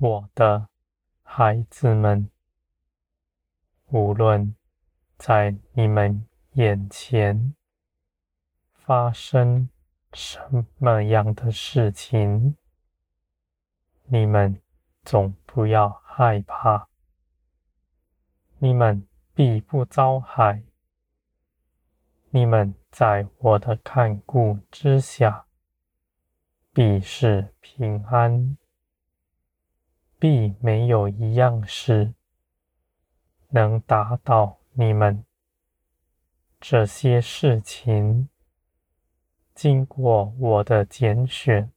我的孩子们，无论在你们眼前发生什么样的事情，你们总不要害怕，你们必不遭害。你们在我的看顾之下，必是平安。必没有一样事能打倒你们。这些事情经过我的拣选，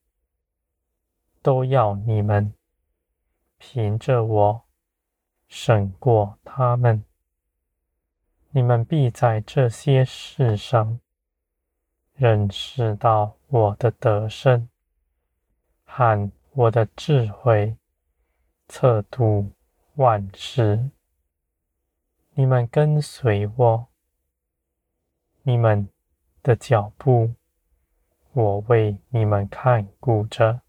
都要你们凭着我胜过他们。你们必在这些事上认识到我的得胜和我的智慧。测度万事，你们跟随我，你们的脚步，我为你们看顾着。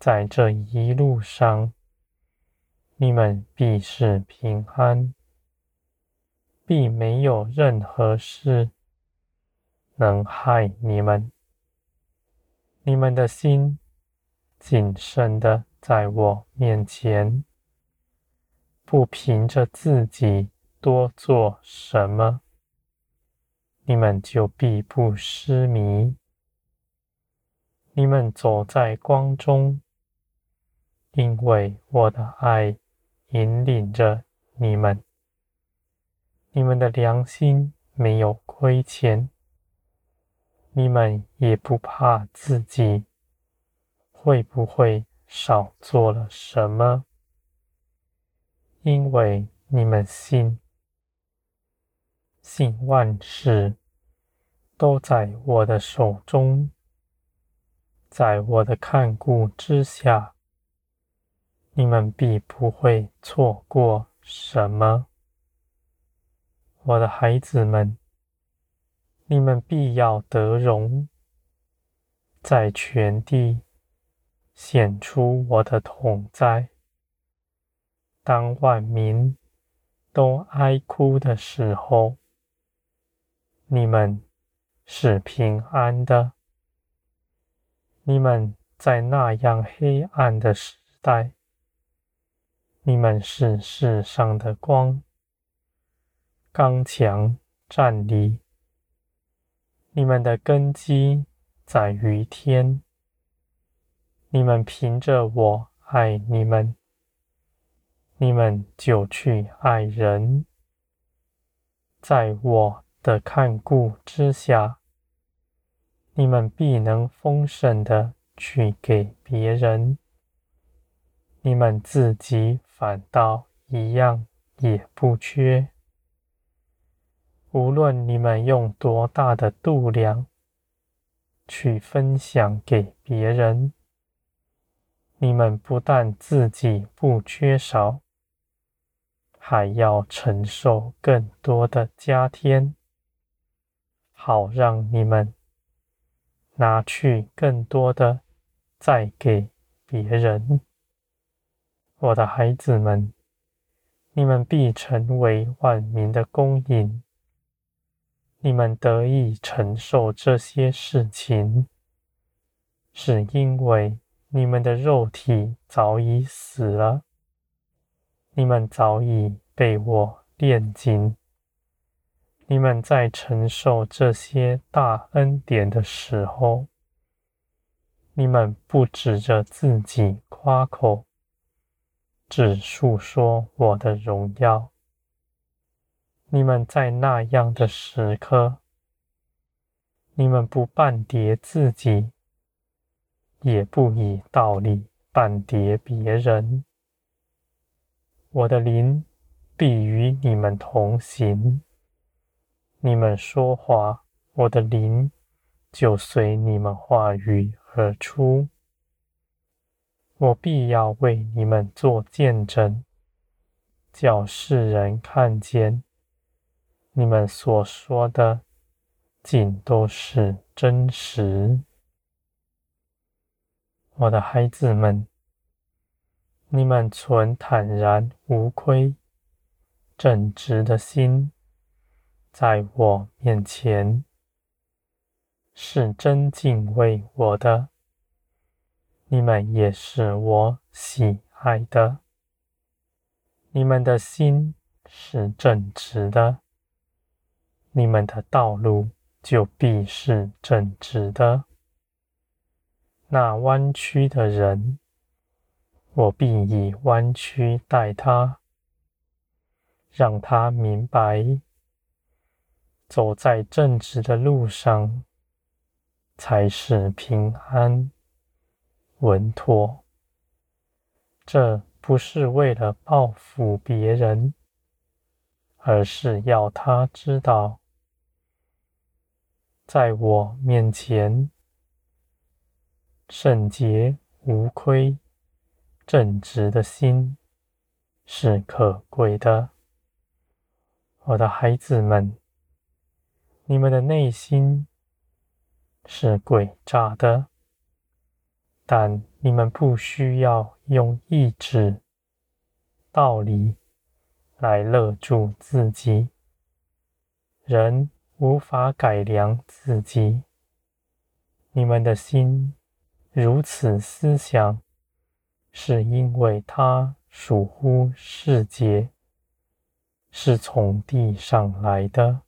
在这一路上，你们必是平安，必没有任何事能害你们。你们的心谨慎的。在我面前，不凭着自己多做什么，你们就必不失迷。你们走在光中，因为我的爱引领着你们。你们的良心没有亏欠，你们也不怕自己会不会少做了什么？因为你们信，信万事都在我的手中，在我的看顾之下，你们必不会错过什么。我的孩子们，你们必要得荣，在全地。显出我的同在。当万民都哀哭的时候，你们是平安的。你们在那样黑暗的时代，你们是世上的光，刚强站立。你们的根基在于天。你们凭着我爱你们，你们就去爱人，在我的看顾之下，你们必能丰盛的去给别人，你们自己反倒一样也不缺。无论你们用多大的度量去分享给别人。你们不但自己不缺少，还要承受更多的加添，好让你们拿去更多的再给别人。我的孩子们，你们必成为万民的供应。你们得以承受这些事情，是因为。你们的肉体早已死了，你们早已被我炼金。你们在承受这些大恩典的时候，你们不指着自己夸口，只述说我的荣耀。你们在那样的时刻，你们不绊跌自己。也不以道理半叠别人。我的灵必与你们同行。你们说话，我的灵就随你们话语而出。我必要为你们做见证，叫世人看见你们所说的尽都是真实。我的孩子们，你们存坦然无亏、正直的心，在我面前，是真敬畏我的。你们也是我喜爱的。你们的心是正直的，你们的道路就必是正直的。那弯曲的人，我必以弯曲待他，让他明白，走在正直的路上，才是平安稳妥。这不是为了报复别人，而是要他知道，在我面前，圣洁无亏。正直的心是可贵的，我的孩子们，你们的内心是诡诈的，但你们不需要用意志、道理来勒住自己。人无法改良自己，你们的心如此思想。是因为它属乎世界，是从地上来的，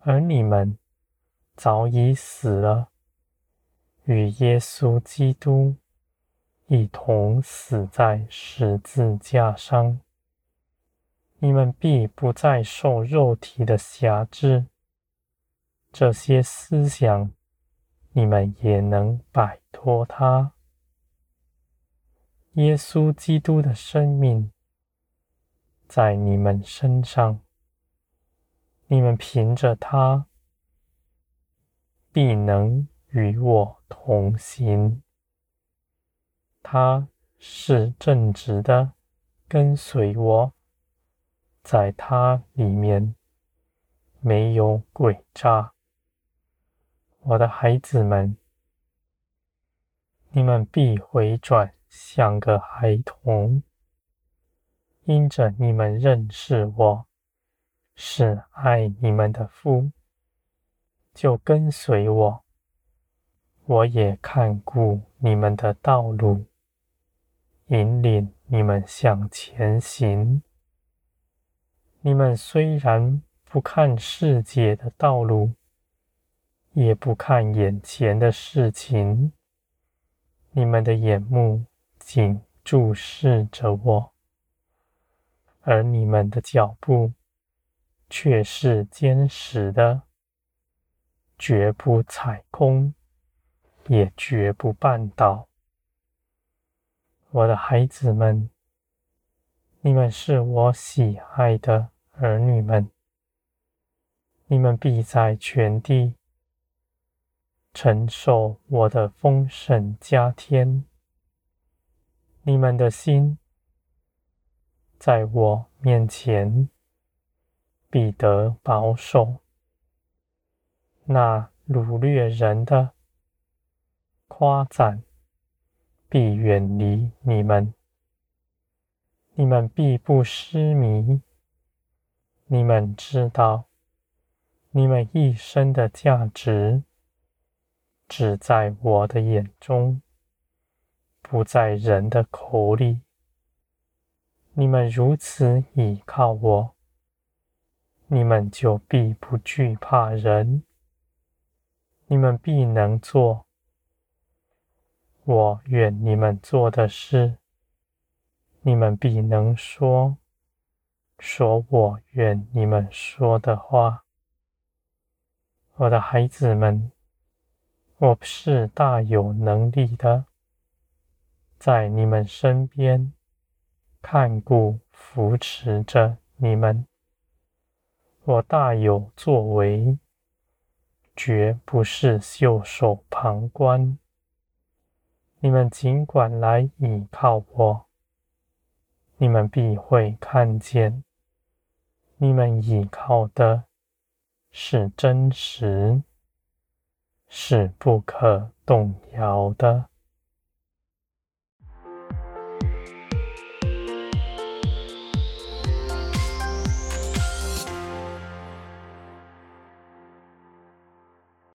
而你们早已死了，与耶稣基督一同死在十字架上。你们必不再受肉体的辖制，这些思想，你们也能摆脱它。耶稣基督的生命在你们身上，你们凭着他必能与我同行。他是正直的，跟随我，在他里面没有诡诈。我的孩子们，你们必回转。像个孩童，因着你们认识我是爱你们的父，就跟随我。我也看顾你们的道路，引领你们向前行。你们虽然不看世界的道路，也不看眼前的事情，你们的眼目。仅注视着我，而你们的脚步却是坚实的，绝不踩空，也绝不绊倒。我的孩子们，你们是我喜爱的儿女们，你们必在全地承受我的丰盛加添。你们的心在我面前必得保守，那掳掠人的夸赞必远离你们，你们必不失迷。你们知道，你们一生的价值只在我的眼中。不在人的口里。你们如此倚靠我，你们就必不惧怕人。你们必能做我愿你们做的事。你们必能说说我愿你们说的话。我的孩子们，我是大有能力的。在你们身边看顾扶持着你们，我大有作为，绝不是袖手旁观。你们尽管来倚靠我，你们必会看见，你们倚靠的是真实，是不可动摇的。